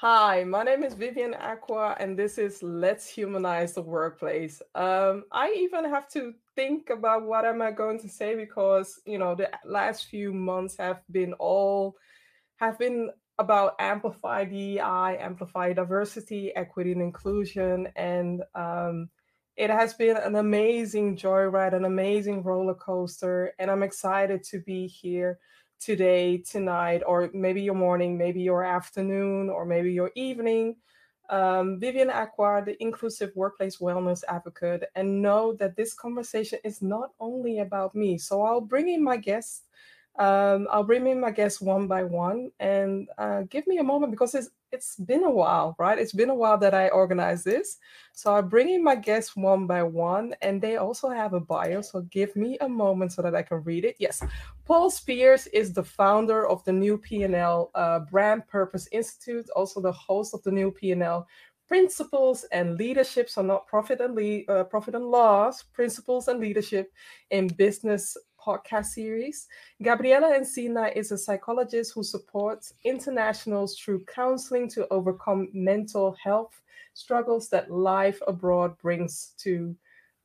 Hi, my name is Vivian Acquah, and this is Let's Humanize the Workplace. Um, I even have to think about what am I going to say because you know the last few months have been all have been about amplify DEI, amplify diversity, equity, and inclusion, and um, it has been an amazing joyride, an amazing roller coaster, and I'm excited to be here today, tonight, or maybe your morning, maybe your afternoon, or maybe your evening. Um, Vivian Acquah, the inclusive workplace wellness advocate, and know that this conversation is not only about me. So I'll bring in my guests um, I'll bring in my guests one by one and uh, give me a moment because it's it's been a while, right? It's been a while that I organized this. So I bring in my guests one by one, and they also have a bio. So give me a moment so that I can read it. Yes, Paul Spears is the founder of the New PNL uh, Brand Purpose Institute, also the host of the New PNL Principles and Leadership, so not profit and le- uh, profit and loss, principles and leadership in business podcast series. Gabriela Encina is a psychologist who supports internationals through counseling to overcome mental health struggles that life abroad brings to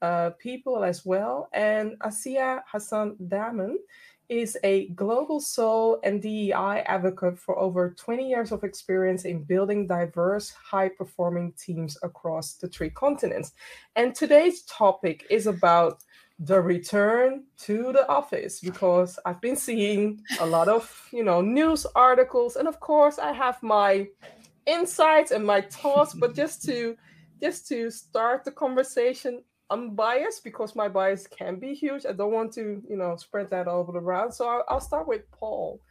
uh, people as well. And Asia Hassan Daman is a global soul and DEI advocate for over 20 years of experience in building diverse, high performing teams across the three continents. And today's topic is about the return to the office because I've been seeing a lot of, you know, news articles and of course I have my insights and my thoughts but just to just to start the conversation I'm biased because my bias can be huge. I don't want to, you know, spread that all over around. So I'll, I'll start with Paul.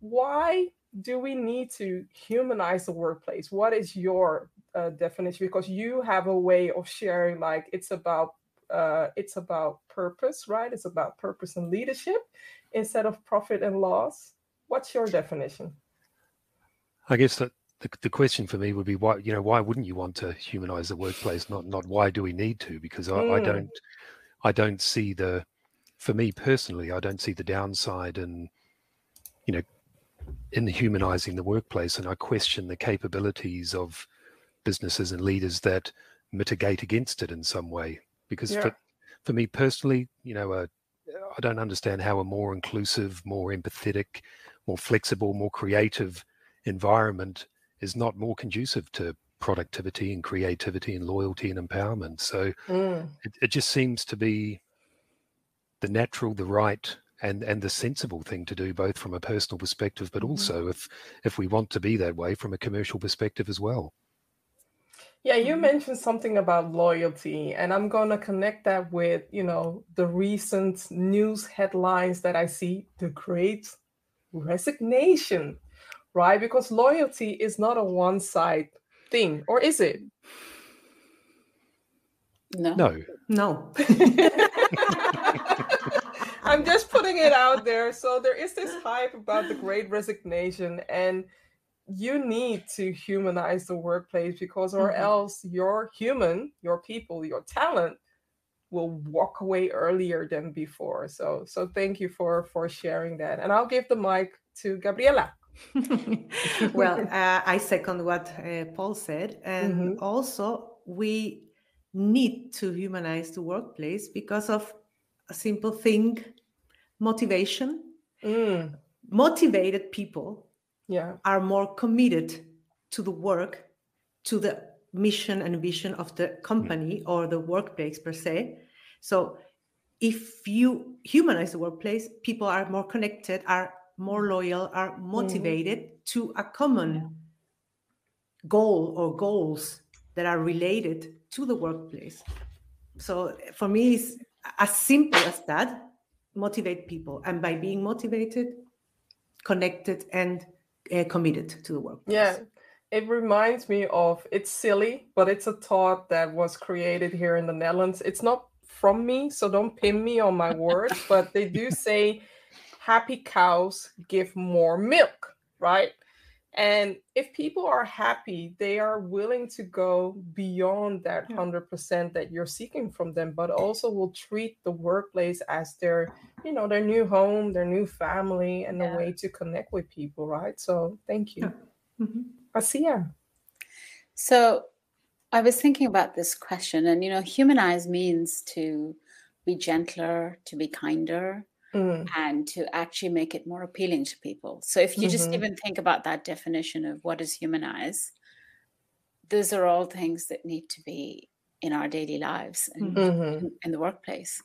Why do we need to humanize the workplace? What is your uh, definition? Because you have a way of sharing, like it's about uh, it's about purpose, right? It's about purpose and leadership instead of profit and loss. What's your definition? I guess that the, the question for me would be why you know why wouldn't you want to humanize the workplace not not why do we need to because I, mm. I don't I don't see the for me personally I don't see the downside and you know in humanizing the workplace and I question the capabilities of businesses and leaders that mitigate against it in some way because yeah. for, for me personally, you know, uh, I don't understand how a more inclusive, more empathetic, more flexible, more creative environment is not more conducive to productivity and creativity and loyalty and empowerment. So mm. it, it just seems to be the natural, the right, and and the sensible thing to do, both from a personal perspective, but mm-hmm. also if if we want to be that way from a commercial perspective as well. Yeah, you mm-hmm. mentioned something about loyalty, and I'm going to connect that with, you know, the recent news headlines that I see the great resignation, right? Because loyalty is not a one side thing, or is it? No. No. No. I'm just putting it out there. So there is this hype about the great resignation and you need to humanize the workplace because or mm-hmm. else your human your people your talent will walk away earlier than before so so thank you for for sharing that and i'll give the mic to gabriela well uh, i second what uh, paul said and mm-hmm. also we need to humanize the workplace because of a simple thing motivation mm. motivated people yeah. are more committed to the work, to the mission and vision of the company or the workplace per se. So if you humanize the workplace, people are more connected, are more loyal, are motivated mm. to a common goal or goals that are related to the workplace. So for me, it's as simple as that motivate people. And by being motivated, connected, and uh, committed to the work. Yeah, it reminds me of it's silly, but it's a thought that was created here in the Netherlands. It's not from me, so don't pin me on my words, but they do say happy cows give more milk, right? And if people are happy, they are willing to go beyond that yeah. 100% that you're seeking from them, but also will treat the workplace as their, you know, their new home, their new family, and yeah. a way to connect with people, right? So thank you. Yeah. Mm-hmm. Asia. So I was thinking about this question, and you know, humanize means to be gentler, to be kinder, mm. and to actually make it more appealing to people. So if you mm-hmm. just even think about that definition of what is humanize, those are all things that need to be in our daily lives and mm-hmm. in, in the workplace.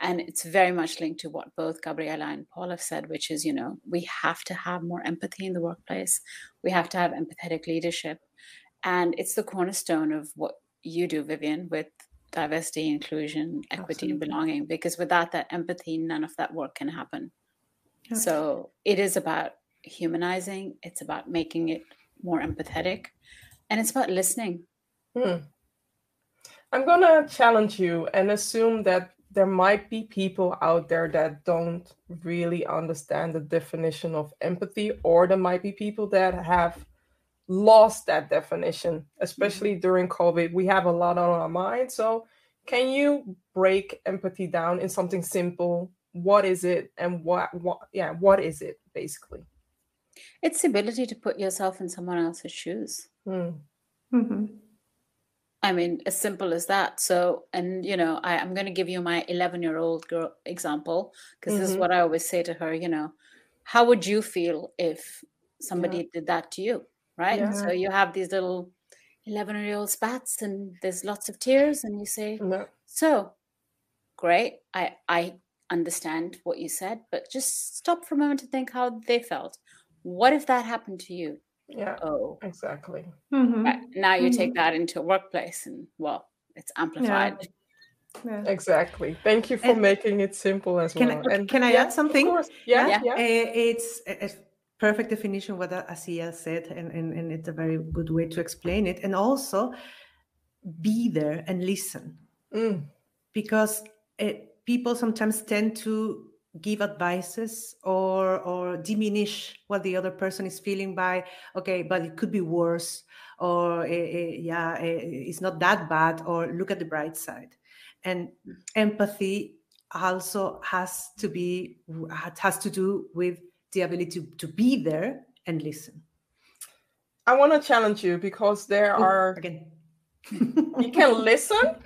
And it's very much linked to what both Gabriela and Paul have said, which is, you know, we have to have more empathy in the workplace. We have to have empathetic leadership. And it's the cornerstone of what you do, Vivian, with diversity, inclusion, equity, Absolutely. and belonging. Because without that empathy, none of that work can happen. Okay. So it is about humanizing, it's about making it more empathetic, and it's about listening. Hmm. I'm going to challenge you and assume that there might be people out there that don't really understand the definition of empathy, or there might be people that have lost that definition, especially mm-hmm. during COVID. We have a lot on our mind. So, can you break empathy down in something simple? What is it, and what, what, yeah, what is it basically? It's the ability to put yourself in someone else's shoes. Mm. Mm-hmm. I mean, as simple as that. So, and you know, I, am going to give you my 11 year old girl example because mm-hmm. this is mm-hmm. what I always say to her. You know, how would you feel if somebody yeah. did that to you? Right. Yeah. So you have these little 11 year old spats, and there's lots of tears, and you say, no. "So, great. I I understand what you said, but just stop for a moment to think how they felt. What if that happened to you? Yeah. Oh, exactly. Mm-hmm. Right. Now you mm-hmm. take that into a workplace and well, it's amplified. Yeah. Yeah. Exactly. Thank you for and making it simple as can well. I, and can I yeah, add something? Yeah, yeah. yeah. Uh, it's a perfect definition what Asiya said, and, and, and it's a very good way to explain it. And also be there and listen. Mm. Because it, eh, people sometimes tend to give advices or or diminish what the other person is feeling by okay but it could be worse or uh, uh, yeah it's not that bad or look at the bright side and empathy also has to be has to do with the ability to, to be there and listen i want to challenge you because there Ooh, are again you can listen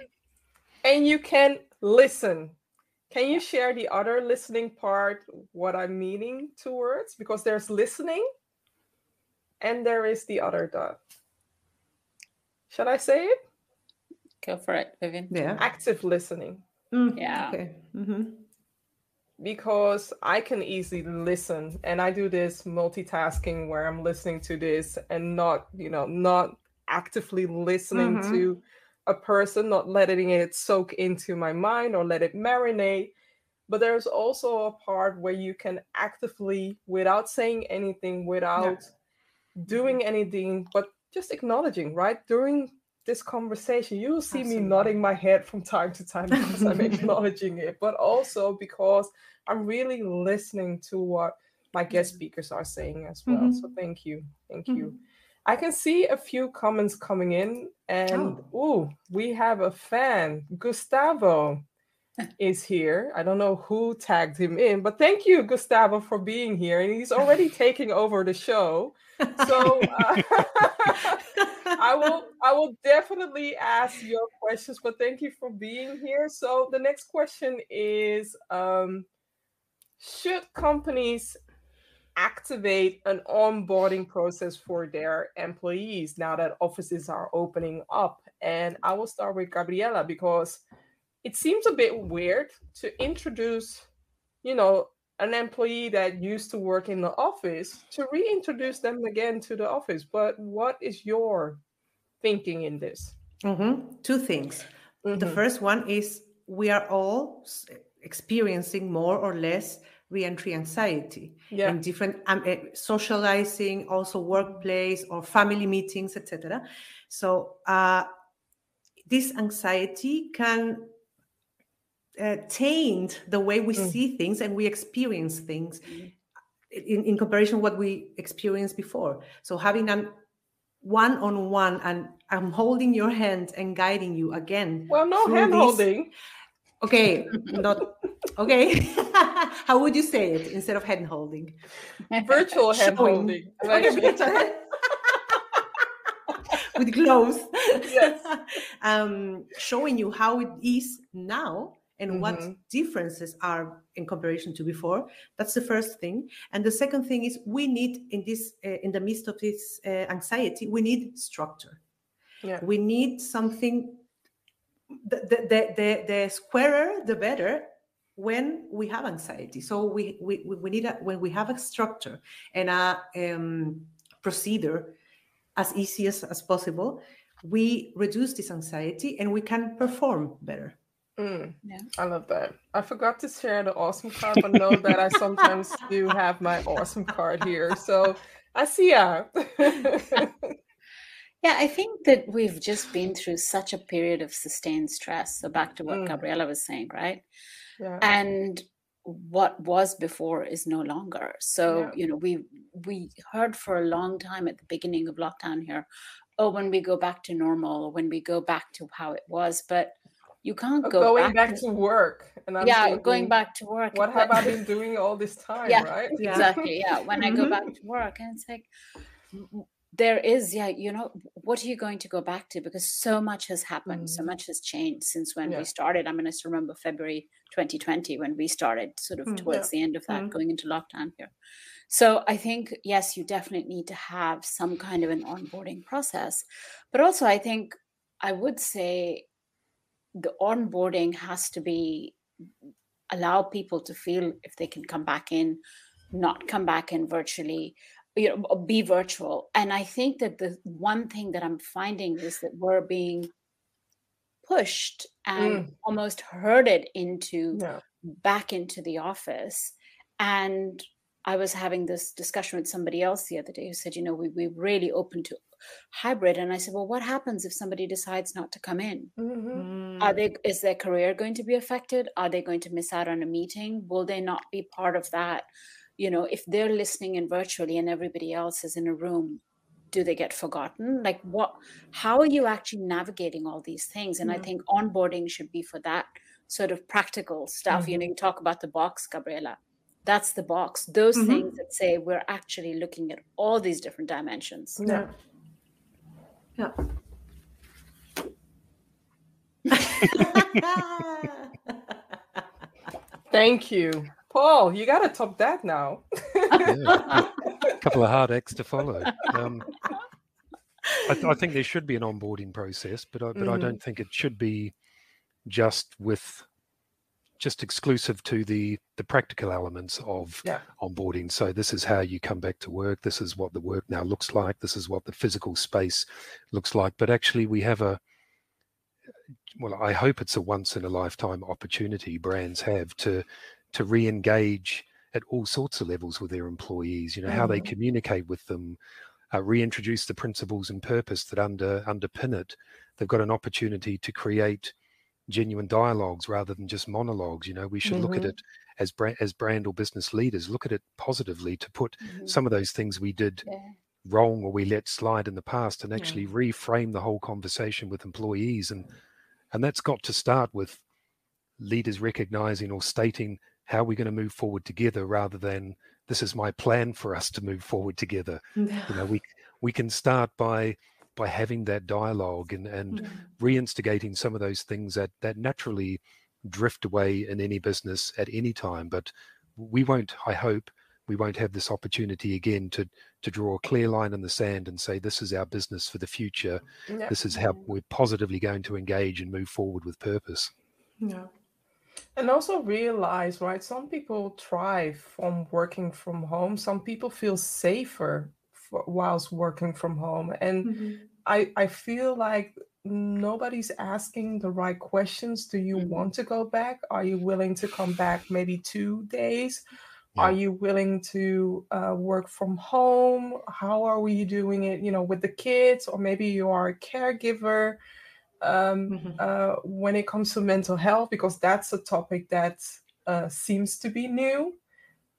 and you can listen can you share the other listening part, what I'm meaning towards? Because there's listening and there is the other dot. Should I say it? Go for it, Vivian. Yeah. Active listening. Mm, yeah. Okay. Mm-hmm. Because I can easily listen, and I do this multitasking where I'm listening to this and not, you know, not actively listening mm-hmm. to a person, not letting it soak into my mind or let it marinate. But there's also a part where you can actively, without saying anything, without yeah. doing anything, but just acknowledging, right? During this conversation, you will see Absolutely. me nodding my head from time to time because I'm acknowledging it, but also because I'm really listening to what my guest mm-hmm. speakers are saying as well. Mm-hmm. So thank you. Thank mm-hmm. you. I can see a few comments coming in, and oh, we have a fan. Gustavo is here. I don't know who tagged him in, but thank you, Gustavo, for being here. And he's already taking over the show. So uh, I will I will definitely ask your questions, but thank you for being here. So the next question is um, should companies activate an onboarding process for their employees now that offices are opening up. And I will start with Gabriela because it seems a bit weird to introduce, you know, an employee that used to work in the office to reintroduce them again to the office. But what is your thinking in this? Mm-hmm. Two things. Mm-hmm. The first one is we are all experiencing more or less reentry anxiety yeah. and different um, uh, socializing also workplace or family meetings etc so uh, this anxiety can uh, taint the way we mm. see things and we experience things mm. in, in comparison what we experienced before so having an one-on-one and i'm holding your hand and guiding you again well no hand holding Okay, not okay. How would you say it instead of hand holding? Virtual hand holding. Okay, with gloves, um, showing you how it is now and mm-hmm. what differences are in comparison to before. That's the first thing. And the second thing is we need in this uh, in the midst of this uh, anxiety, we need structure. Yeah. We need something. The, the, the, the, the squarer, the better when we have anxiety. So we we, we need a, when we have a structure and a um, procedure as easy as, as possible, we reduce this anxiety and we can perform better. Mm, yeah. I love that. I forgot to share the awesome card, but know that I sometimes do have my awesome card here. So I see ya. yeah, I think that we've just been through such a period of sustained stress. So back to what mm. Gabriela was saying, right? Yeah. And what was before is no longer. So, yeah. you know, we we heard for a long time at the beginning of lockdown here, oh, when we go back to normal, when we go back to how it was, but you can't go going back, back to, work and I'm yeah thinking, going back to work what have i been doing all this time yeah, right exactly yeah when mm-hmm. i go mm-hmm. back to work and it's like there is yeah you know what are you going to go back to because so much has happened mm. so much has changed since when yeah. we started i mean i still remember february 2020 when we started sort of mm, towards yeah. the end of that mm. going into lockdown here so i think yes you definitely need to have some kind of an onboarding process but also i think i would say the onboarding has to be allow people to feel if they can come back in not come back in virtually you know be virtual and i think that the one thing that i'm finding is that we're being pushed and mm. almost herded into yeah. back into the office and i was having this discussion with somebody else the other day who said you know we, we're really open to hybrid and i said well what happens if somebody decides not to come in? Mm-hmm. are they is their career going to be affected? Are they going to miss out on a meeting? Will they not be part of that? You know if they're listening in virtually and everybody else is in a room do they get forgotten? Like what how are you actually navigating all these things? And mm-hmm. i think onboarding should be for that sort of practical stuff. Mm-hmm. you know you talk about the box gabriela. That's the box. Those mm-hmm. things that say we're actually looking at all these different dimensions. Yeah yeah thank you Paul, you got to top that now. yeah, a couple of hard acts to follow. Um, I, th- I, think there should be an onboarding process, but I, but mm-hmm. I don't think it should be just with just exclusive to the the practical elements of yeah. onboarding. So this is how you come back to work. This is what the work now looks like. This is what the physical space looks like. But actually, we have a well, I hope it's a once in a lifetime opportunity brands have to to re-engage at all sorts of levels with their employees you know mm-hmm. how they mm-hmm. communicate with them uh, reintroduce the principles and purpose that under underpin it they've got an opportunity to create genuine dialogues rather than just monologues you know we should mm-hmm. look at mm-hmm. it as brand as brand or business leaders look at it positively to put mm-hmm. some of those things we did yeah. wrong or we let slide in the past and actually yeah. reframe the whole conversation with employees and and that's got to start with leaders recognizing or stating how we're going to move forward together rather than this is my plan for us to move forward together you know we we can start by by having that dialogue and and mm. reinstigating some of those things that that naturally drift away in any business at any time but we won't i hope we won't have this opportunity again to to draw a clear line in the sand and say this is our business for the future this is how we're positively going to engage and move forward with purpose yeah and also realize, right? Some people thrive from working from home. Some people feel safer for, whilst working from home. And mm-hmm. I, I feel like nobody's asking the right questions. Do you mm-hmm. want to go back? Are you willing to come back maybe two days? Yeah. Are you willing to uh, work from home? How are we doing it, you know, with the kids? Or maybe you are a caregiver um, mm-hmm. uh, when it comes to mental health because that's a topic that uh, seems to be new.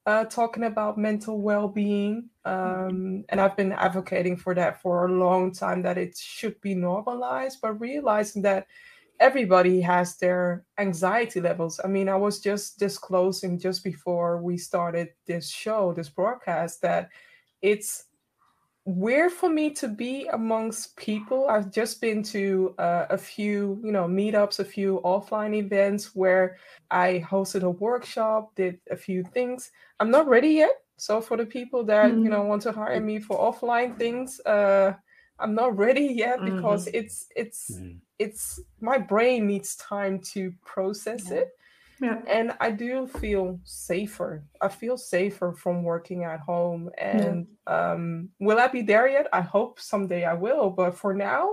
Uh, talking about mental well-being, um, and I've been advocating for that for a long time that it should be normalized, but realizing that everybody has their anxiety levels. I mean, I was just disclosing just before we started this show, this broadcast, that it's weird for me to be amongst people. I've just been to uh, a few, you know, meetups, a few offline events where I hosted a workshop, did a few things. I'm not ready yet. So for the people that mm-hmm. you know want to hire me for offline things, uh, I'm not ready yet because mm-hmm. it's it's mm-hmm. it's my brain needs time to process yeah. it. Yeah. And I do feel safer. I feel safer from working at home. And yeah. um, will I be there yet? I hope someday I will. But for now,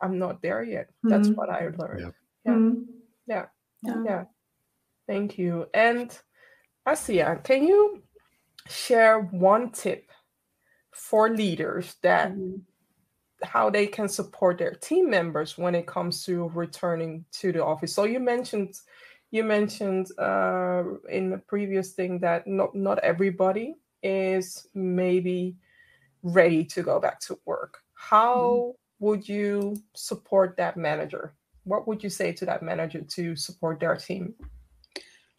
I'm not there yet. That's mm-hmm. what I learned. Yeah. Mm-hmm. Yeah. yeah. Yeah. Thank you. And Asia, can you share one tip for leaders that mm-hmm. how they can support their team members when it comes to returning to the office? So you mentioned you mentioned uh, in the previous thing that not not everybody is maybe ready to go back to work. How mm-hmm. would you support that manager? What would you say to that manager to support their team?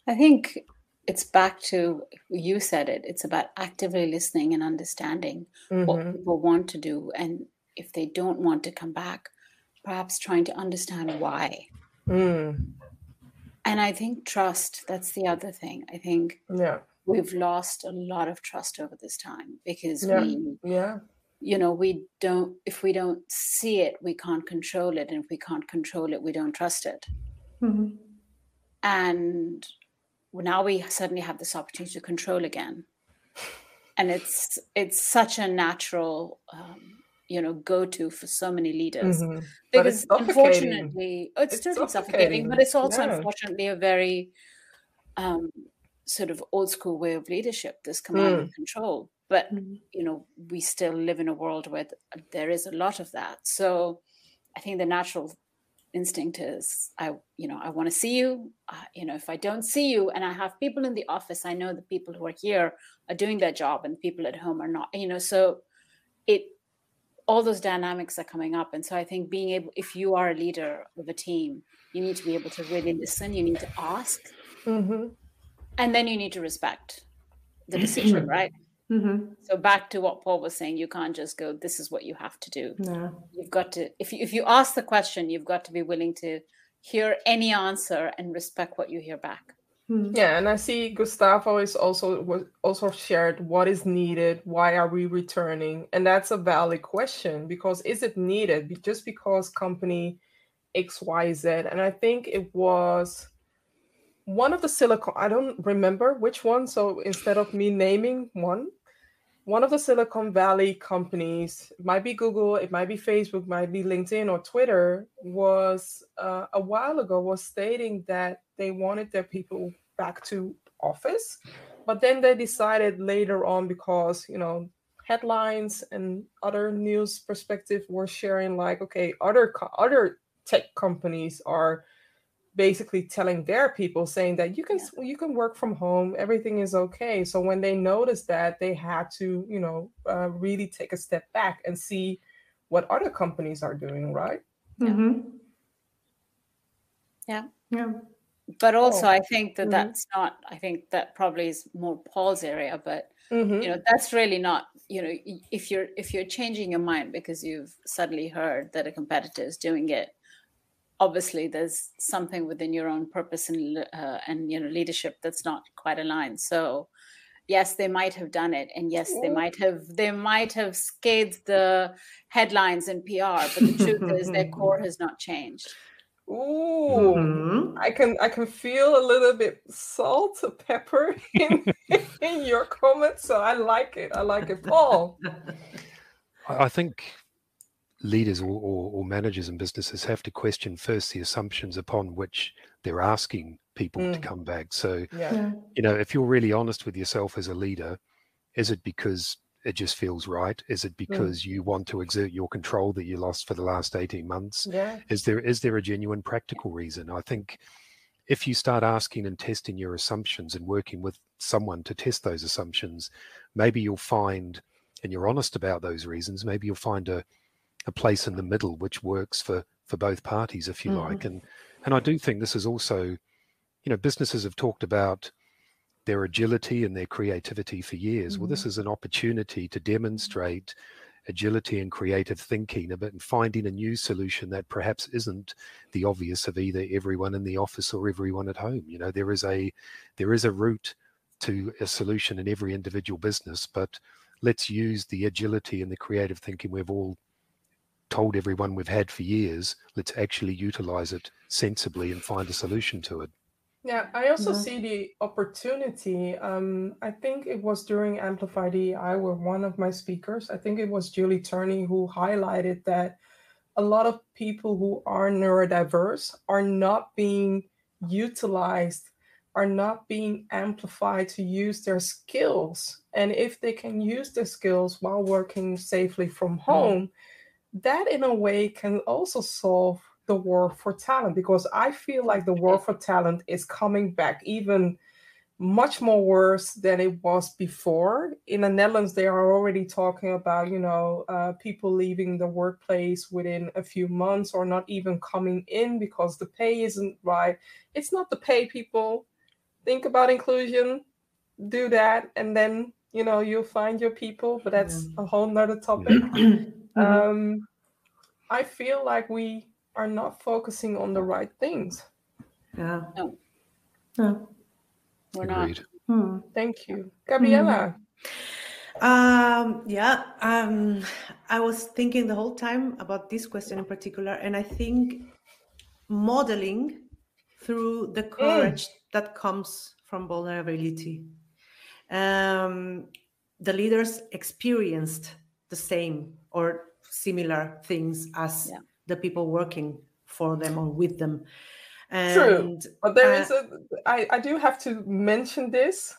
I think it's back to you said it. It's about actively listening and understanding mm-hmm. what people want to do, and if they don't want to come back, perhaps trying to understand why. Mm and i think trust that's the other thing. I think yeah. we've lost a lot of trust over this time because yeah. we yeah. you know we don't if we don't see it we can't control it. And if we can't control it we don't trust it. Mm-hmm. and now we suddenly have this opportunity to control again. And it's it's such a natural um, you know go to for so many leaders mm-hmm. because unfortunately oh, it's, it's totally suffocating. suffocating but it's also yeah. unfortunately a very um, sort of old school way of leadership this command mm. and control but mm. you know we still live in a world where there is a lot of that so i think the natural instinct is i you know i want to see you uh, you know if i don't see you and i have people in the office i know the people who are here are doing their job and people at home are not you know so it all those dynamics are coming up and so i think being able if you are a leader of a team you need to be able to really listen you need to ask mm-hmm. and then you need to respect the decision right mm-hmm. so back to what paul was saying you can't just go this is what you have to do no. you've got to if you, if you ask the question you've got to be willing to hear any answer and respect what you hear back. Hmm. Yeah, and I see Gustavo is also also shared what is needed, why are we returning? And that's a valid question because is it needed just because company XYZ? And I think it was one of the silicon I don't remember which one, so instead of me naming one, one of the Silicon Valley companies, might be Google, it might be Facebook, might be LinkedIn or Twitter, was uh, a while ago was stating that they wanted their people back to office, but then they decided later on because you know headlines and other news perspective were sharing like okay other other tech companies are basically telling their people saying that you can yeah. you can work from home everything is okay so when they noticed that they had to you know uh, really take a step back and see what other companies are doing right mm-hmm. yeah yeah but also oh. i think that mm-hmm. that's not i think that probably is more paul's area but mm-hmm. you know that's really not you know if you're if you're changing your mind because you've suddenly heard that a competitor is doing it obviously there's something within your own purpose and uh, and you know leadership that's not quite aligned so yes they might have done it and yes they might have they might have scathed the headlines and pr but the truth is their core has not changed Ooh, mm-hmm. I can I can feel a little bit salt, or pepper in, in your comments. So I like it. I like it, Paul. I think leaders or, or, or, managers and businesses have to question first the assumptions upon which they're asking people mm. to come back. So, yeah. you know, if you're really honest with yourself as a leader, is it because it just feels right? Is it mm. because mm. you want to exert your control that you lost for the last 18 months? Yeah. Is there is there a genuine practical reason? I think if you start asking and testing your assumptions and working with someone to test those assumptions, maybe you'll find and you're honest about those reasons, maybe you'll find a a place in the middle which works for for both parties, if you mm-hmm. like. And and I do think this is also, you know, businesses have talked about their agility and their creativity for years. Mm-hmm. Well, this mm-hmm. is an opportunity to demonstrate agility and creative thinking a bit and finding a new solution that perhaps isn't the obvious of either everyone in the office or everyone at home you know there is a there is a route to a solution in every individual business but let's use the agility and the creative thinking we've all told everyone we've had for years let's actually utilize it sensibly and find a solution to it yeah, I also yeah. see the opportunity. Um, I think it was during Amplify DEI where one of my speakers, I think it was Julie Turney, who highlighted that a lot of people who are neurodiverse are not being utilized, are not being amplified to use their skills. And if they can use their skills while working safely from home, mm. That in a way can also solve the war for talent because I feel like the war for talent is coming back even much more worse than it was before. In the Netherlands, they are already talking about, you know, uh, people leaving the workplace within a few months or not even coming in because the pay isn't right. It's not the pay, people. Think about inclusion, do that, and then, you know, you'll find your people, but that's a whole nother topic. Mm-hmm. um, I feel like we are not focusing on the right things. Yeah. No. No. We're Agreed. not. Hmm. Thank you. Gabriela. Hmm. Um, yeah, um, I was thinking the whole time about this question in particular, and I think modeling through the hmm. courage mm. that comes from vulnerability. Um, the leaders experienced the same or similar things as yeah the people working for them or with them. And, True, but there uh, is a. I I do have to mention this.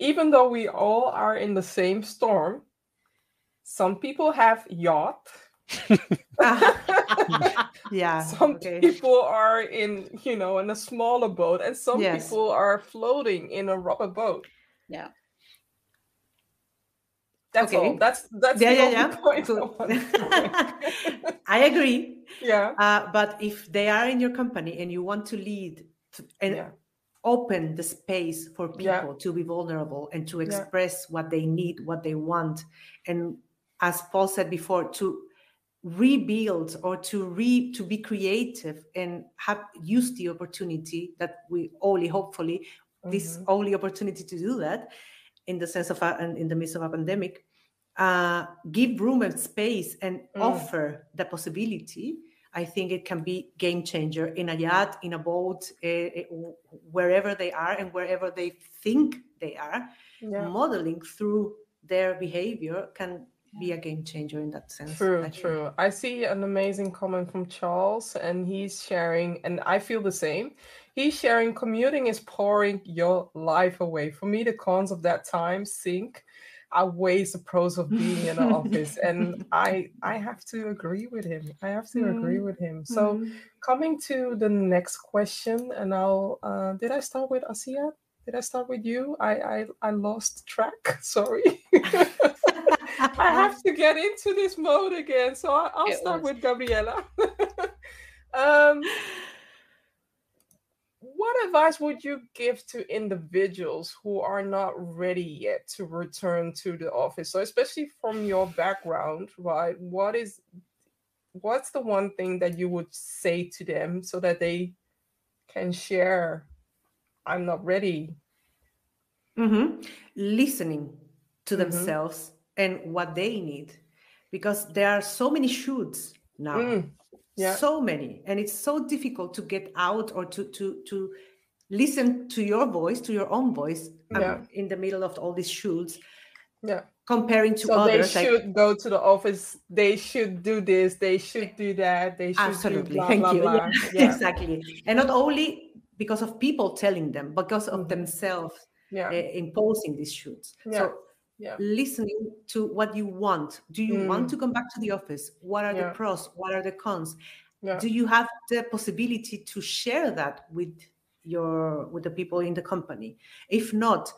Even though we all are in the same storm, some people have yacht. yeah. Some okay. people are in, you know, in a smaller boat, and some yes. people are floating in a rubber boat. Yeah. That's okay. all. That's that's yeah, yeah, yeah. point. I agree. Yeah. Uh, but if they are in your company and you want to lead to, and yeah. open the space for people yeah. to be vulnerable and to express what they need, what they want, and as Paul said before, to rebuild or to re to be creative and have use the opportunity that we only hopefully mm-hmm. this only opportunity to do that in the sense of a, and in the midst of a pandemic, uh, give room and space and mm. offer the possibility, I think it can be game changer in a yacht, in a boat, uh, wherever they are and wherever they think they are. Yeah. Modeling through their behavior can be a game changer in that sense. True, I true. I see an amazing comment from Charles, and he's sharing, and I feel the same. He's sharing commuting is pouring your life away. For me, the cons of that time sink outweighs the pros of being in an office. And I I have to agree with him. I have to mm. agree with him. So mm. coming to the next question, and I'll uh, did I start with Asia? Did I start with you? I I, I lost track. Sorry. I have to get into this mode again. So I, will start was. with Gabriela. um, what advice would you give to individuals who are not ready yet to return to the office so especially from your background right what is what's the one thing that you would say to them so that they can share i'm not ready mm-hmm. listening to mm-hmm. themselves and what they need because there are so many shoots now mm yeah. so many and it's so difficult to get out or to to to listen to your voice to your own voice um, in the middle of all these shoots yeah comparing to so others they should like, go to the office they should do this they should do that they should absolutely blah, thank blah, you blah. Yeah, yeah. exactly and not only because of people telling them because of mm-hmm. themselves yeah. uh, imposing these shoots so yeah. listening to what you want. Do you mm. want to come back to the office? What are yeah. the pros? What are the cons? Yeah. Do you have the possibility to share that with your with the people in the company? If not,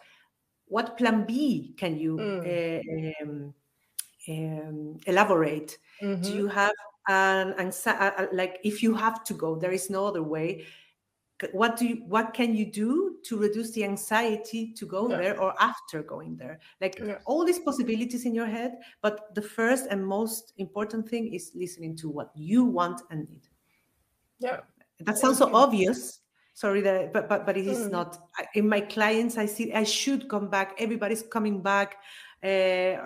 what plan B can you mm. uh, um, um, elaborate? Mm-hmm. Do you have an anxiety? Like if you have to go, there is no other way. What do you what can you do to reduce the anxiety to go yeah. there or after going there? Like yeah. all these possibilities in your head but the first and most important thing is listening to what you want and need. Yeah. That sounds so obvious. Sorry that but but but it is mm. not. In my clients i see i should come back. Everybody's coming back. Uh,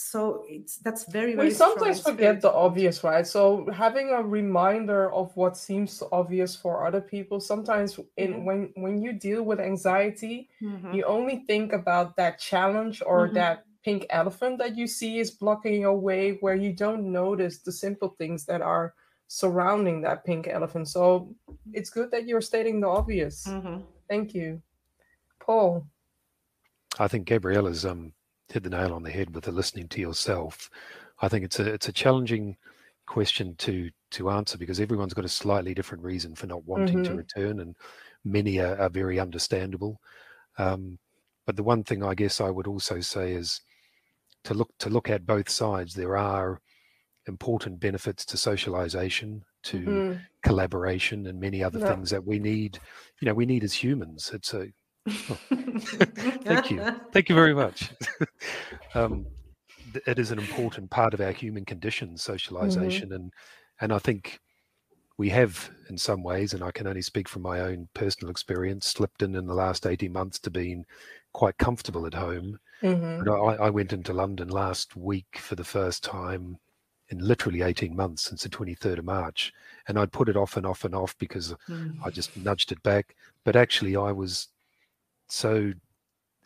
so it's that's very very we sometimes forget the obvious right so having a reminder of what seems obvious for other people sometimes in mm-hmm. when when you deal with anxiety mm-hmm. you only think about that challenge or mm-hmm. that pink elephant that you see is blocking your way where you don't notice the simple things that are surrounding that pink elephant so it's good that you're stating the obvious mm-hmm. thank you paul i think gabriella's um hit the nail on the head with the listening to yourself. I think it's a it's a challenging question to to answer because everyone's got a slightly different reason for not wanting mm-hmm. to return, and many are, are very understandable. Um, but the one thing I guess I would also say is to look to look at both sides. There are important benefits to socialization, to mm-hmm. collaboration, and many other yeah. things that we need. You know, we need as humans. It's a Thank you. Thank you very much. um, it is an important part of our human condition, mm-hmm. socialization, mm-hmm. and and I think we have, in some ways, and I can only speak from my own personal experience, slipped in in the last eighteen months to being quite comfortable at home. Mm-hmm. I, I went into London last week for the first time in literally 18 months since the 23rd of March. And I'd put it off and off and off because mm. I just nudged it back. But actually, I was so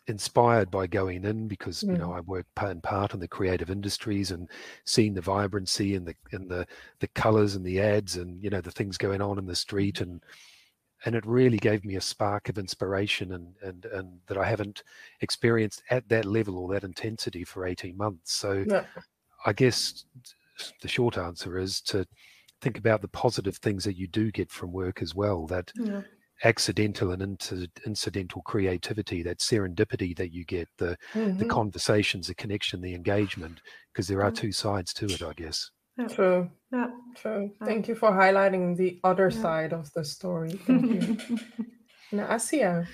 inspired by going in because you know mm. I work part and part in the creative industries and seeing the vibrancy and the and the the colors and the ads and you know the things going on in the street and and it really gave me a spark of inspiration and and and that I haven't experienced at that level or that intensity for 18 months so yeah. I guess the short answer is to think about the positive things that you do get from work as well that yeah accidental and inter- incidental creativity, that serendipity that you get, the mm-hmm. the conversations, the connection, the engagement, because there are mm-hmm. two sides to it, I guess. Yeah. True. Yeah. True. Thank you for highlighting the other yeah. side of the story. Thank you. now, Asia.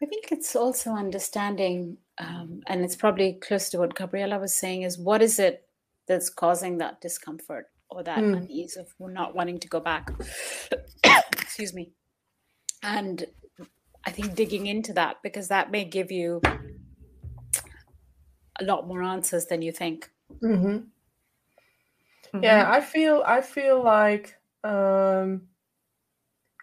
I think it's also understanding, um, and it's probably close to what Gabriella was saying, is what is it that's causing that discomfort or that mm. unease of not wanting to go back? Excuse me and I think digging into that because that may give you a lot more answers than you think. Mm-hmm. Mm-hmm. Yeah, I feel I feel like um,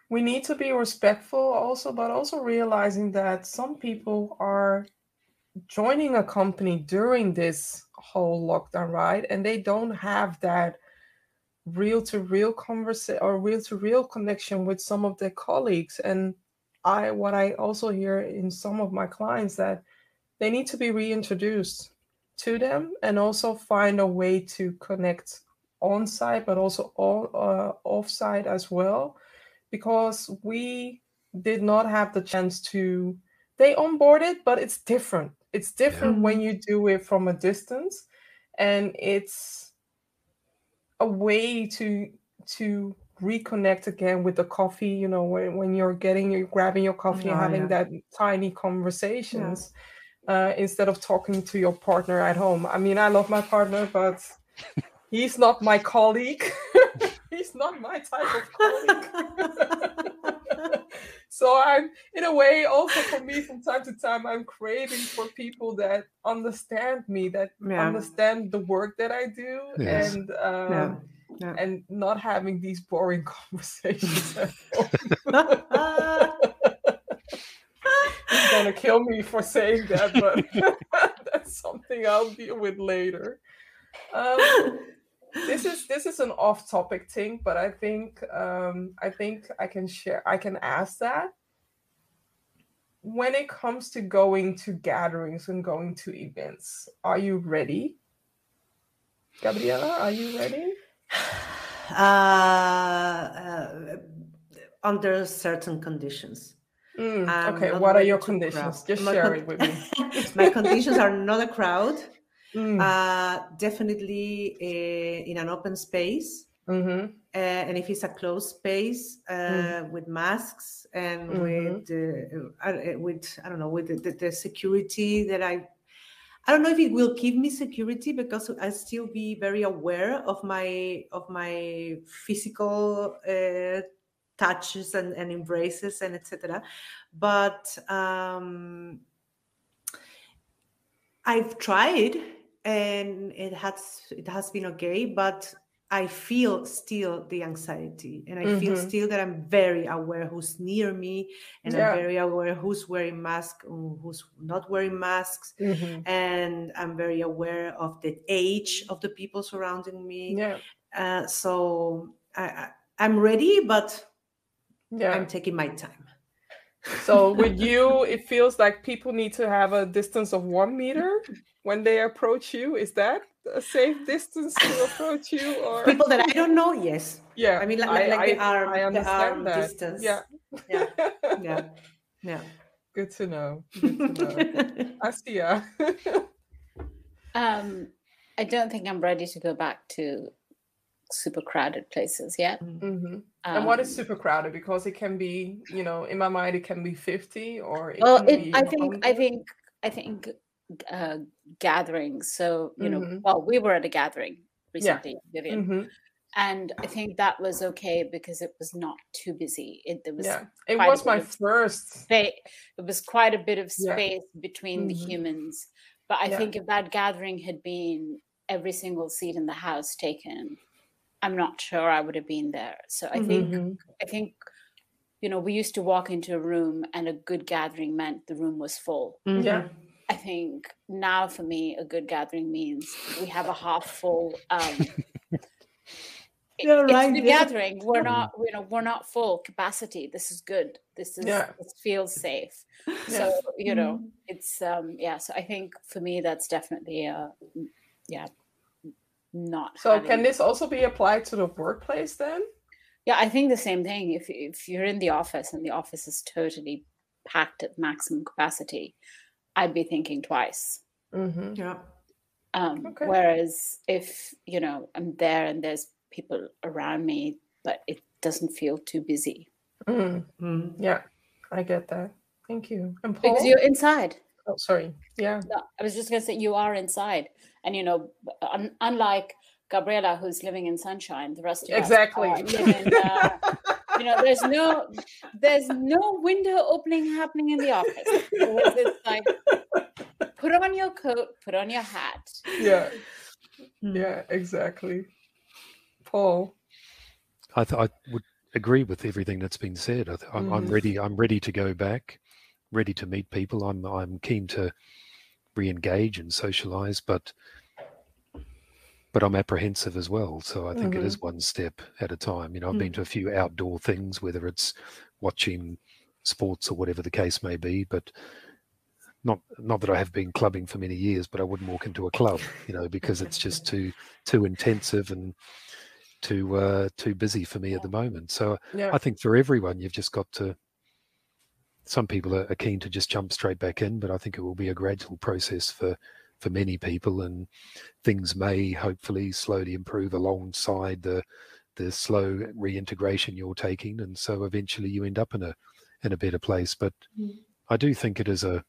we need to be respectful also, but also realizing that some people are joining a company during this whole lockdown, right? And they don't have that real to real conversation or real to real connection with some of their colleagues and i what i also hear in some of my clients that they need to be reintroduced to them and also find a way to connect on site but also all uh, off site as well because we did not have the chance to they onboarded but it's different it's different yeah. when you do it from a distance and it's a way to to reconnect again with the coffee you know when, when you're getting you're grabbing your coffee and having yeah. that tiny conversations yeah. uh, instead of talking to your partner at home i mean i love my partner but he's not my colleague he's not my type of colleague so i'm in a way also for me from time to time i'm craving for people that understand me that yeah. understand the work that i do yes. and um, yeah. Yeah. and not having these boring conversations he's gonna kill me for saying that but that's something i'll deal with later um, this is this is an off-topic thing, but I think um, I think I can share. I can ask that when it comes to going to gatherings and going to events. Are you ready, Gabriella? Are you ready? Uh, uh, under certain conditions. Mm, okay, what are your conditions? Just share it with me. my conditions are not a crowd Mm. Uh, definitely uh, in an open space. mm-hmm. uh, and if it's a closed space uh, mm. with masks and mm-hmm. with uh, with I don't know with the, the, the, security that I I don't know if it will give me security because I still be very aware of my of my physical uh, touches and, and embraces and etc. But um, I've tried and it has it has been okay, but I feel still the anxiety and I mm-hmm. feel still that I'm very aware who's near me and yeah. I'm very aware who's wearing masks, who's not wearing masks. Mm-hmm. And I'm very aware of the age of the people surrounding me. Yeah. Uh, so I, I, am ready, but yeah. I'm taking my time. So with you, it feels like people need to have a distance of one meter when they approach you. Is that a safe distance to approach you or people that I don't know? Yes. Yeah. I mean, like, I, like the arm, I understand the arm that. distance. Yeah. Yeah. Yeah. Yeah. Good to know. Good to know. Astia. um, I don't think I'm ready to go back to super crowded places yeah Mm-hmm. Um, and what is super crowded? Because it can be, you know, in my mind, it can be 50 or it well, it, I think, I think, I think uh, gatherings. So, you mm-hmm. know, well, we were at a gathering recently, yeah. Vivian. Mm-hmm. And I think that was okay because it was not too busy. It there was yeah. It was my first. Space. It was quite a bit of space yeah. between the mm-hmm. humans. But I think if that gathering had been every single seat in the house taken, I'm not sure I would have been there. So I think mm-hmm. I think you know we used to walk into a room and a good gathering meant the room was full. Mm-hmm. Yeah. I think now for me, a good gathering means we have a half full. Um, yeah, right. It's the yeah. gathering. We're not, you know, we're not full capacity. This is good. This is yeah. this feels safe. Yeah. So you know, mm-hmm. it's um yeah. So I think for me, that's definitely a yeah, not. So having... can this also be applied to the workplace then? Yeah, I think the same thing. If if you're in the office and the office is totally packed at maximum capacity, I'd be thinking twice. Mm-hmm. Yeah. Um, okay. Whereas if you know I'm there and there's people around me, but it doesn't feel too busy. Mm-hmm. Yeah, I get that. Thank you. And Paul? Because you're inside. Oh, sorry. Yeah. No, I was just going to say you are inside, and you know, un- unlike Gabriela, who's living in sunshine, the rest of exactly. us live in. Uh, you know, there's no, there's no window opening happening in the office. It's like, put on your coat, put on your hat. Yeah. Hmm. Yeah. Exactly. Paul. I, th- I would agree with everything that's been said. I th- I'm, mm. I'm ready. I'm ready to go back ready to meet people. I'm I'm keen to re-engage and socialize, but but I'm apprehensive as well. So I think mm-hmm. it is mm-hmm. one step at a time. You know, I've mm-hmm. been to a few outdoor things, whether it's watching sports or whatever the case may be, but not not that I have been clubbing for many years, but I wouldn't walk into a club, you know, because it's just too too intensive and too uh, too busy for me at the moment. So yeah. I think for everyone, you've just got to some people are, keen to just jump straight back in, but I think it will be a gradual process for for many people, and things may hopefully slowly improve alongside the the slow reintegration you're taking, and so eventually you end up in a in a better place. But mm. I do think it is a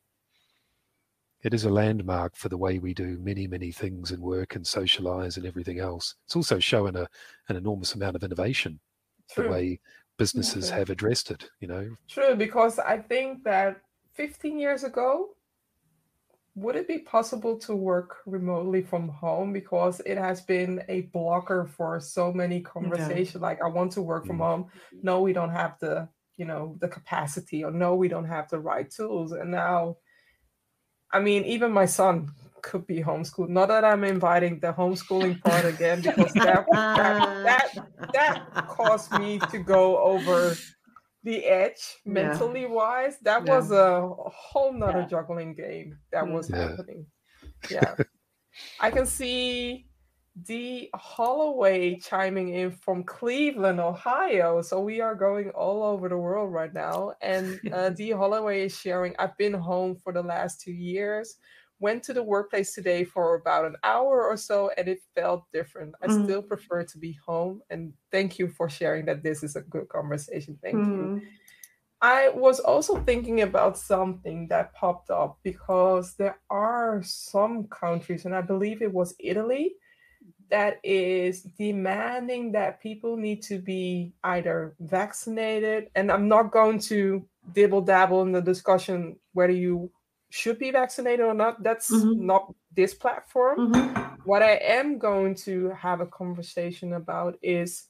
it is a landmark for the way we do many many things in work and socialize and everything else. It's also showing a an enormous amount of innovation. True. The way businesses have addressed it you know? True because i think that 15 years ago would it be possible to work remotely from home? Because it has been a blocker for so many conversations yeah. like i want to work from mm. home. No we don't have the you know the capacity or no we don't have the right tools. And now i mean even my son could be homeschooled. Not that I'm inviting the homeschooling part again, because that that, that, that caused me to go over the edge mentally yeah. wise. That yeah. was a whole nother yeah. juggling game that was happening. Yeah. I can see D Holloway chiming in from Cleveland, Ohio. So we are going all over the world right now. And uh, D Holloway is sharing, I've been home for the last two years went to the workplace today for about an hour or so and it felt different. I Mm. still prefer to be home. And thank you for sharing that this is a good conversation. Thank you. Mm. I was also thinking about something that popped up because there are some countries, and I believe it was Italy, that is demanding that people need to be either vaccinated, and I'm not going to dibble dabble in the discussion whether you should be vaccinated or not. That's Mhm. not this platform. Mhm. What I am going to have a conversation about is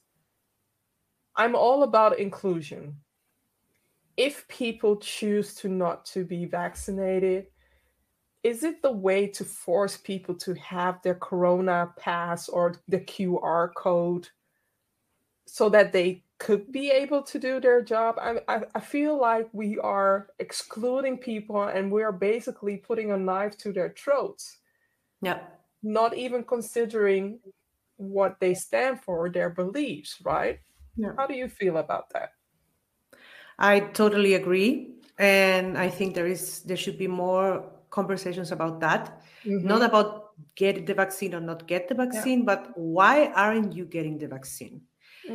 I'm all about inclusion. If people choose to not to be vaccinated, is it the way to force people to have their corona pass or the QR code so that they could be able to do their job? I, I, I feel like we are excluding people and we are basically putting a knife to their throats Yeah. not even considering what they stand for, their beliefs, right? Yeah. How do you feel about that? I totally agree, and I think there is there should be more conversations about that. Mm-hmm. Not about get the vaccine or not get the vaccine, but why aren't you getting the vaccine?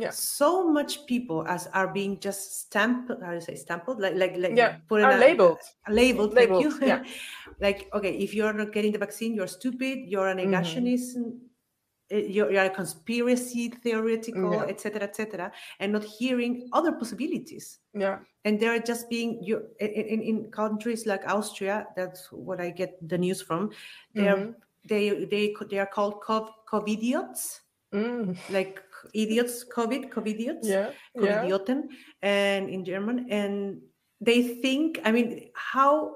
Yeah. So much people as are being just stamped. How do you say stamped? Like like like Yeah, put in are a- labeled. labeled. Labeled, Thank you. yeah. like okay, if you're not getting the vaccine, you're stupid. You're a Mm-hmm. uh, You're, you're a conspiracy theoretical, Yeah. etc., etc., and not hearing other possibilities Yeah. and they're just being you in, in, countries like austria that's what i get the news from they're Mhm. they they they are called cov covidiots Mm. like idiots covid covidiots Yeah. Yeah. covidioten and in german and they think i mean how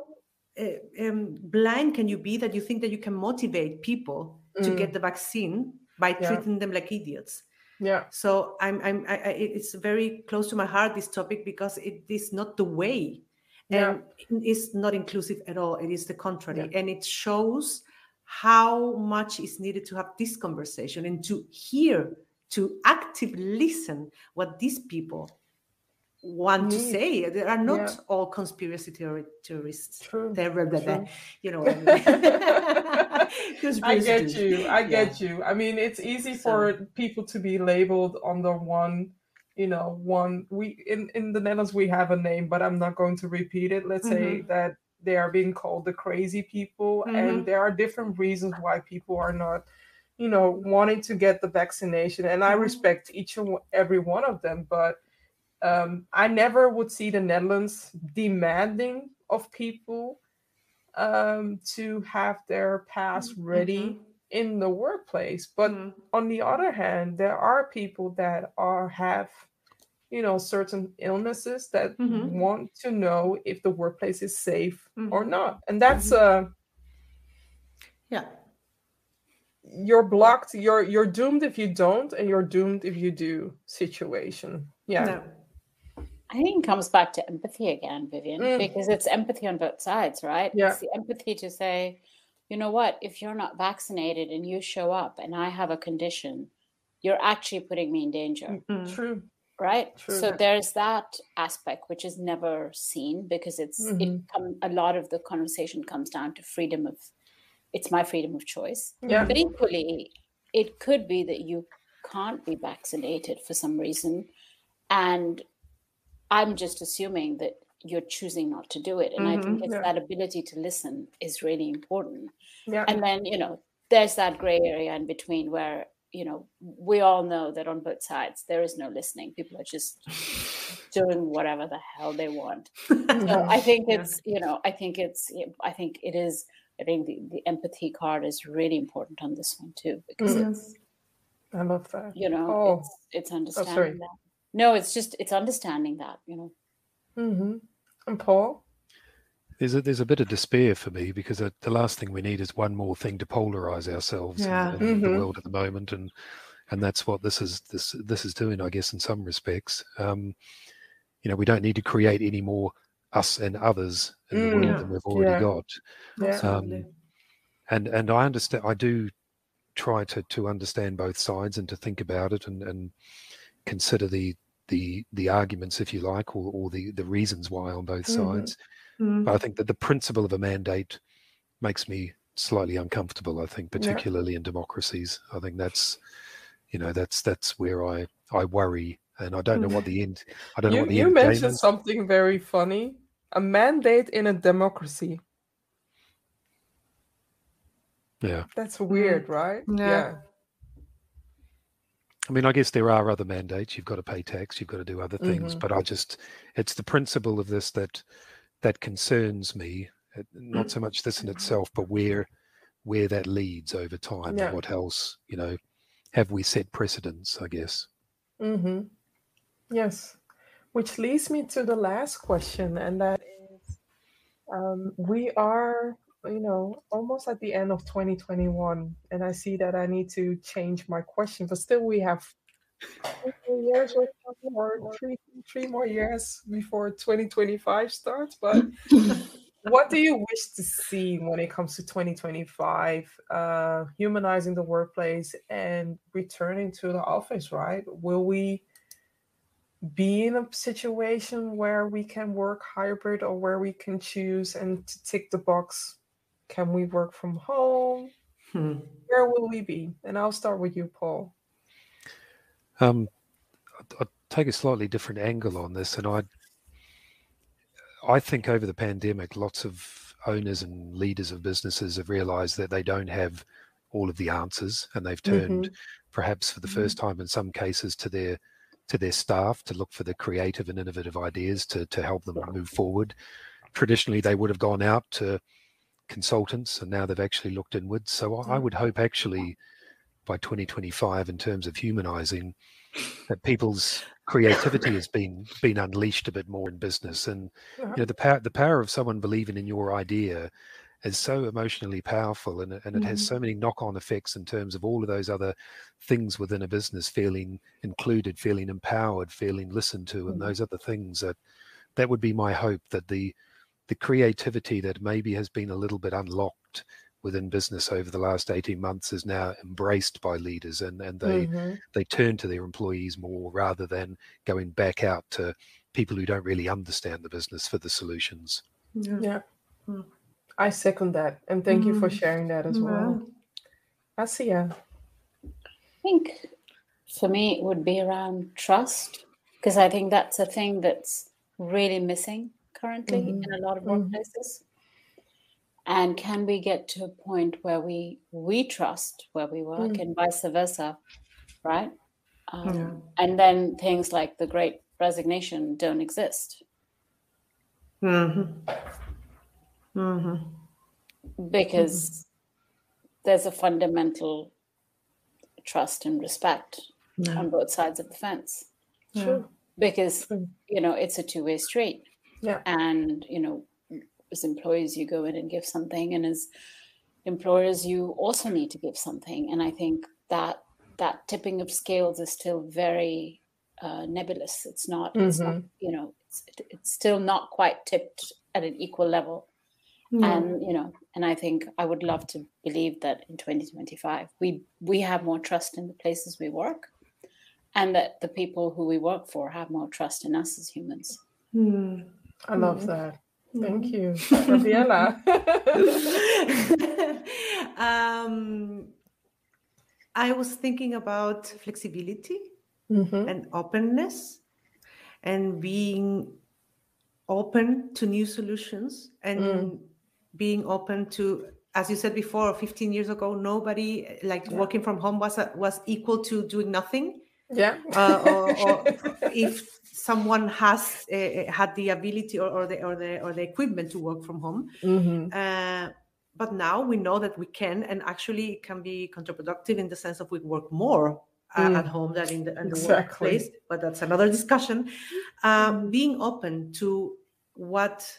uh, um, blind can you be that you think that you can motivate people to Mm. get the vaccine by Yeah. treating them like idiots Yeah. so i'm i'm I, I, it's very close to my heart this topic because it is not the way Yeah. and it's not inclusive at all it is the contrary and it shows how much is needed to have this conversation and to hear to actively listen what these people want to say they are not Yeah. all conspiracy theory, theorists True. they're blah, blah, blah, you know I, mean. I get you. I Yeah. get you. I mean, it's easy So- for people to be labeled under one, you know, one. We in in the Netherlands we have a name, but I'm not going to repeat it. Let's say Mm-hmm. that they are being called the crazy people, Mhm. and there are different reasons why people are not, you know, wanting to get the vaccination. And I Mhm. respect each and every one of them, but um, I never would see the Netherlands demanding of people um, to have their pass ready Mhm. in the workplace. But Mhm. on the other hand, there are people that are have, you know, certain illnesses that Mhm. want to know if the workplace is safe or Mhm. not, and that's uh, yeah you're blocked. You're you're doomed if you don't, and you're doomed if you do. Situation. Yeah. No. I think it comes back to empathy again, Vivian, Mm. because it's empathy on both sides, right? Yeah. It's the empathy to say, you know what, if you're not vaccinated and you show up and I have a condition, you're actually putting me in danger, Mm. True. right? True. So there's that aspect which is never seen because it's it Mhm. come, a lot of the conversation comes down to freedom of it's my freedom of choice. Yeah. But equally, it could be that you can't be vaccinated for some reason. And I'm just assuming that you're choosing not to do it. And I think Mhm, it's yeah. that ability to listen is really important. Yeah. And then, you know, there's that gray area in between where, you know, we all know that on both sides there is no listening. People are just doing whatever the hell they want. So I think it's, you know, I think it's, I think it is, I think the, the empathy card is really important on this one too, because Mhm. it's, I love that. you know, Oh. it's, it's understanding sorry. that. No, it's just, it's understanding that, you know. Mm-hmm. And Paul. There's a there's a bit of despair for me because uh, the last thing we need is one more thing to polarize ourselves in- Yeah. in, the Mhm. world at the moment, and and that's what this is this this is doing, I guess, in some respects. Um, you know, we don't need to create any more us and others in the Mm. world Yeah. than we've already Yeah. got. Yeah. Absolutely. and and I understand. I do try to to understand both sides and to think about it and and consider the the the arguments, if you like, or, or the the reasons why on both Mhm. sides. Mm. But I think that the principle of a mandate makes me slightly uncomfortable. I think, particularly in democracies. I think that's, you know, that's that's where I I worry, and I don't know what the end. I don't you, know what the you end. You mentioned something very funny. A mandate in a democracy. Yeah. That's weird, right? Yeah. yeah. I mean, I guess there are other mandates. You've got to pay tax. You've got to do other things. Mm-hmm. But I just, it's the principle of this that that concerns me. Not so much this in itself, but where where that leads over time yeah. and what else, you know, have we set precedents? I guess. Mm-hmm. Yes, which leads me to the last question, and that is, um, we are you know, almost at the end of 2021, and I see that I need to change my question, but still we have three years or more, three, three more years before 2025 starts. But what do you wish to see when it comes to 2025, uh, humanizing the workplace and returning to the office, right? Will we be in a situation where we can work hybrid or where we can choose and to tick the box can we work from home? Hmm. Where will we be? And I'll start with you, Paul. Um, I'll take a slightly different angle on this, and I, I think over the pandemic, lots of owners and leaders of businesses have realised that they don't have all of the answers, and they've turned, mm-hmm. perhaps for the first mm-hmm. time in some cases, to their to their staff to look for the creative and innovative ideas to to help them move forward. Traditionally, they would have gone out to consultants, and now they've actually looked inwards. So I mm. would hope actually by 2025, in terms of humanizing, that people's creativity has been been unleashed a bit more in business, and you know the power the power of someone believing in your idea is so emotionally powerful and, and it has mm-hmm. so many knock-on effects in terms of all of those other things within a business feeling included feeling empowered feeling listened to and mm-hmm. those other things that that would be my hope that the the creativity that maybe has been a little bit unlocked within business over the last 18 months is now embraced by leaders and, and they mm-hmm. they turn to their employees more rather than going back out to people who don't really understand the business for the solutions. Yeah. yeah. Mm. I second that. And thank mm. you for mm-hmm. sharing that as well. Asia. I think for me it would be around trust because I think that's a thing that's really missing currently mm-hmm. in a lot of mm-hmm. workplaces and can we get to a point where we we trust where we work mm. and vice versa right um, yeah. and then things like the great resignation don't exist mm-hmm. Mm-hmm. because mm-hmm. there's a fundamental trust and respect yeah. on both sides of the fence True. because you know it's a two-way street yeah. And, you know, as employees, you go in and give something. And as employers, you also need to give something. And I think that that tipping of scales is still very uh, nebulous. It's not, mm-hmm. it's not, mm-hmm. you know, it's, it's still not quite tipped at an equal level. And you know, and I think I would love to believe that in 2025 we we have more trust in the places we work, and that the people who we work for have more trust in us as humans. Mm. I love mm-hmm. that. Thank mm-hmm. you, Gabriela. um, I was thinking about flexibility mm-hmm. and openness and being open to new solutions and mm. Being open to as you said before 15 years ago nobody like yeah. working from home was was equal to doing nothing yeah uh, or, or if someone has uh, had the ability or, or, the or the or the equipment to work from home mm-hmm. uh, but now we know that we can and actually it can be counterproductive in the sense of we work more uh, mm. at home than in the, in the exactly. workplace but that's another discussion um, being open to what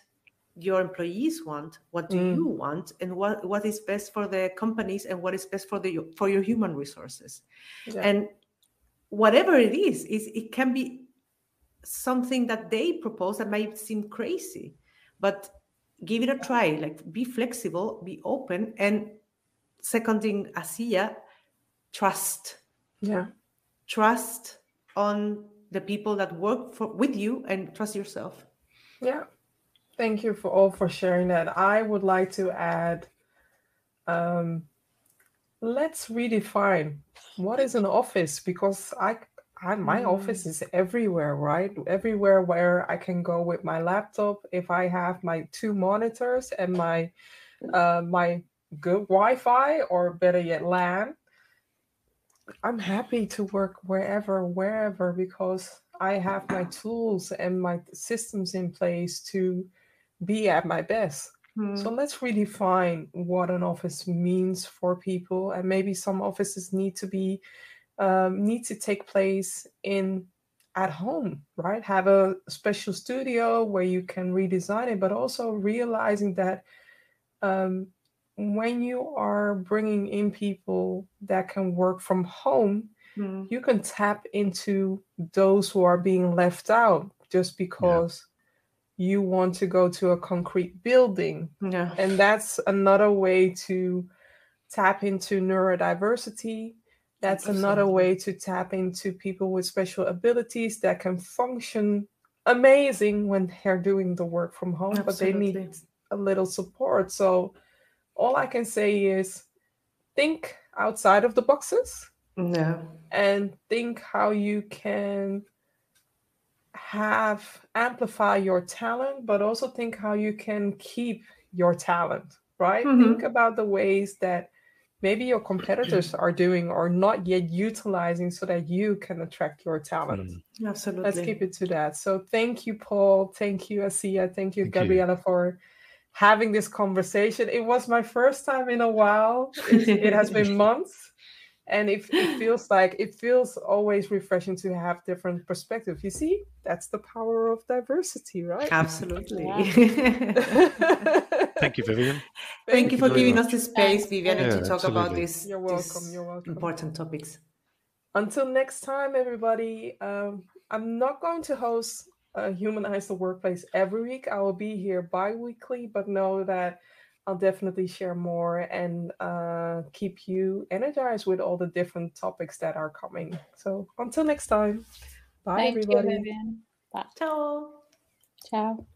your employees want what do mm. you want and what what is best for the companies and what is best for the for your human resources yeah. and whatever it is, is it can be something that they propose that might seem crazy, but give it a try. Like be flexible, be open, and seconding Asia, trust. Yeah, trust on the people that work for with you, and trust yourself. Yeah, thank you for all for sharing that. I would like to add um, let's redefine what is an office because I, I my mm. office is everywhere, right? Everywhere where I can go with my laptop. If I have my two monitors and my uh, my good Wi-Fi or better yet LAN, I'm happy to work wherever, wherever because I have my tools and my systems in place to be at my best. Hmm. So let's redefine what an office means for people, and maybe some offices need to be um, need to take place in at home, right? Have a special studio where you can redesign it, but also realizing that um, when you are bringing in people that can work from home, hmm. you can tap into those who are being left out just because you want to go to a concrete building. Yeah. And that's another way to tap into neurodiversity. That's another way to tap into people with special abilities that can function amazing when they're doing the work from home, Absolutely. but they need a little support. So all I can say is think outside of the boxes. Yeah. And think how you can have amplify your talent, but also think how you can keep your talent, right? Mm-hmm. Think about the ways that maybe your competitors are doing or not yet utilizing so that you can attract your talent. Mm. Absolutely. Let's keep it to that. So thank you, Paul. Thank you, Asiya. Thank you, thank Gabriella, you. for having this conversation. It was my first time in a while. It, it has been months and it, it feels like it feels always refreshing to have different perspectives. You see that's the power of diversity right? Absolutely. Thank you vivian. Thank, thank you for giving much. us the space vivian yeah, to talk absolutely. about this you're welcome you're welcome. important topics. Until next time everybody um, i'm not going to host uh, humanize the workplace every week. I will be here bi-weekly but know that I'll definitely share more and uh, keep you energized with all the different topics that are coming. So until next time, bye Thank everybody. You, Bye. Ciao. Ciao.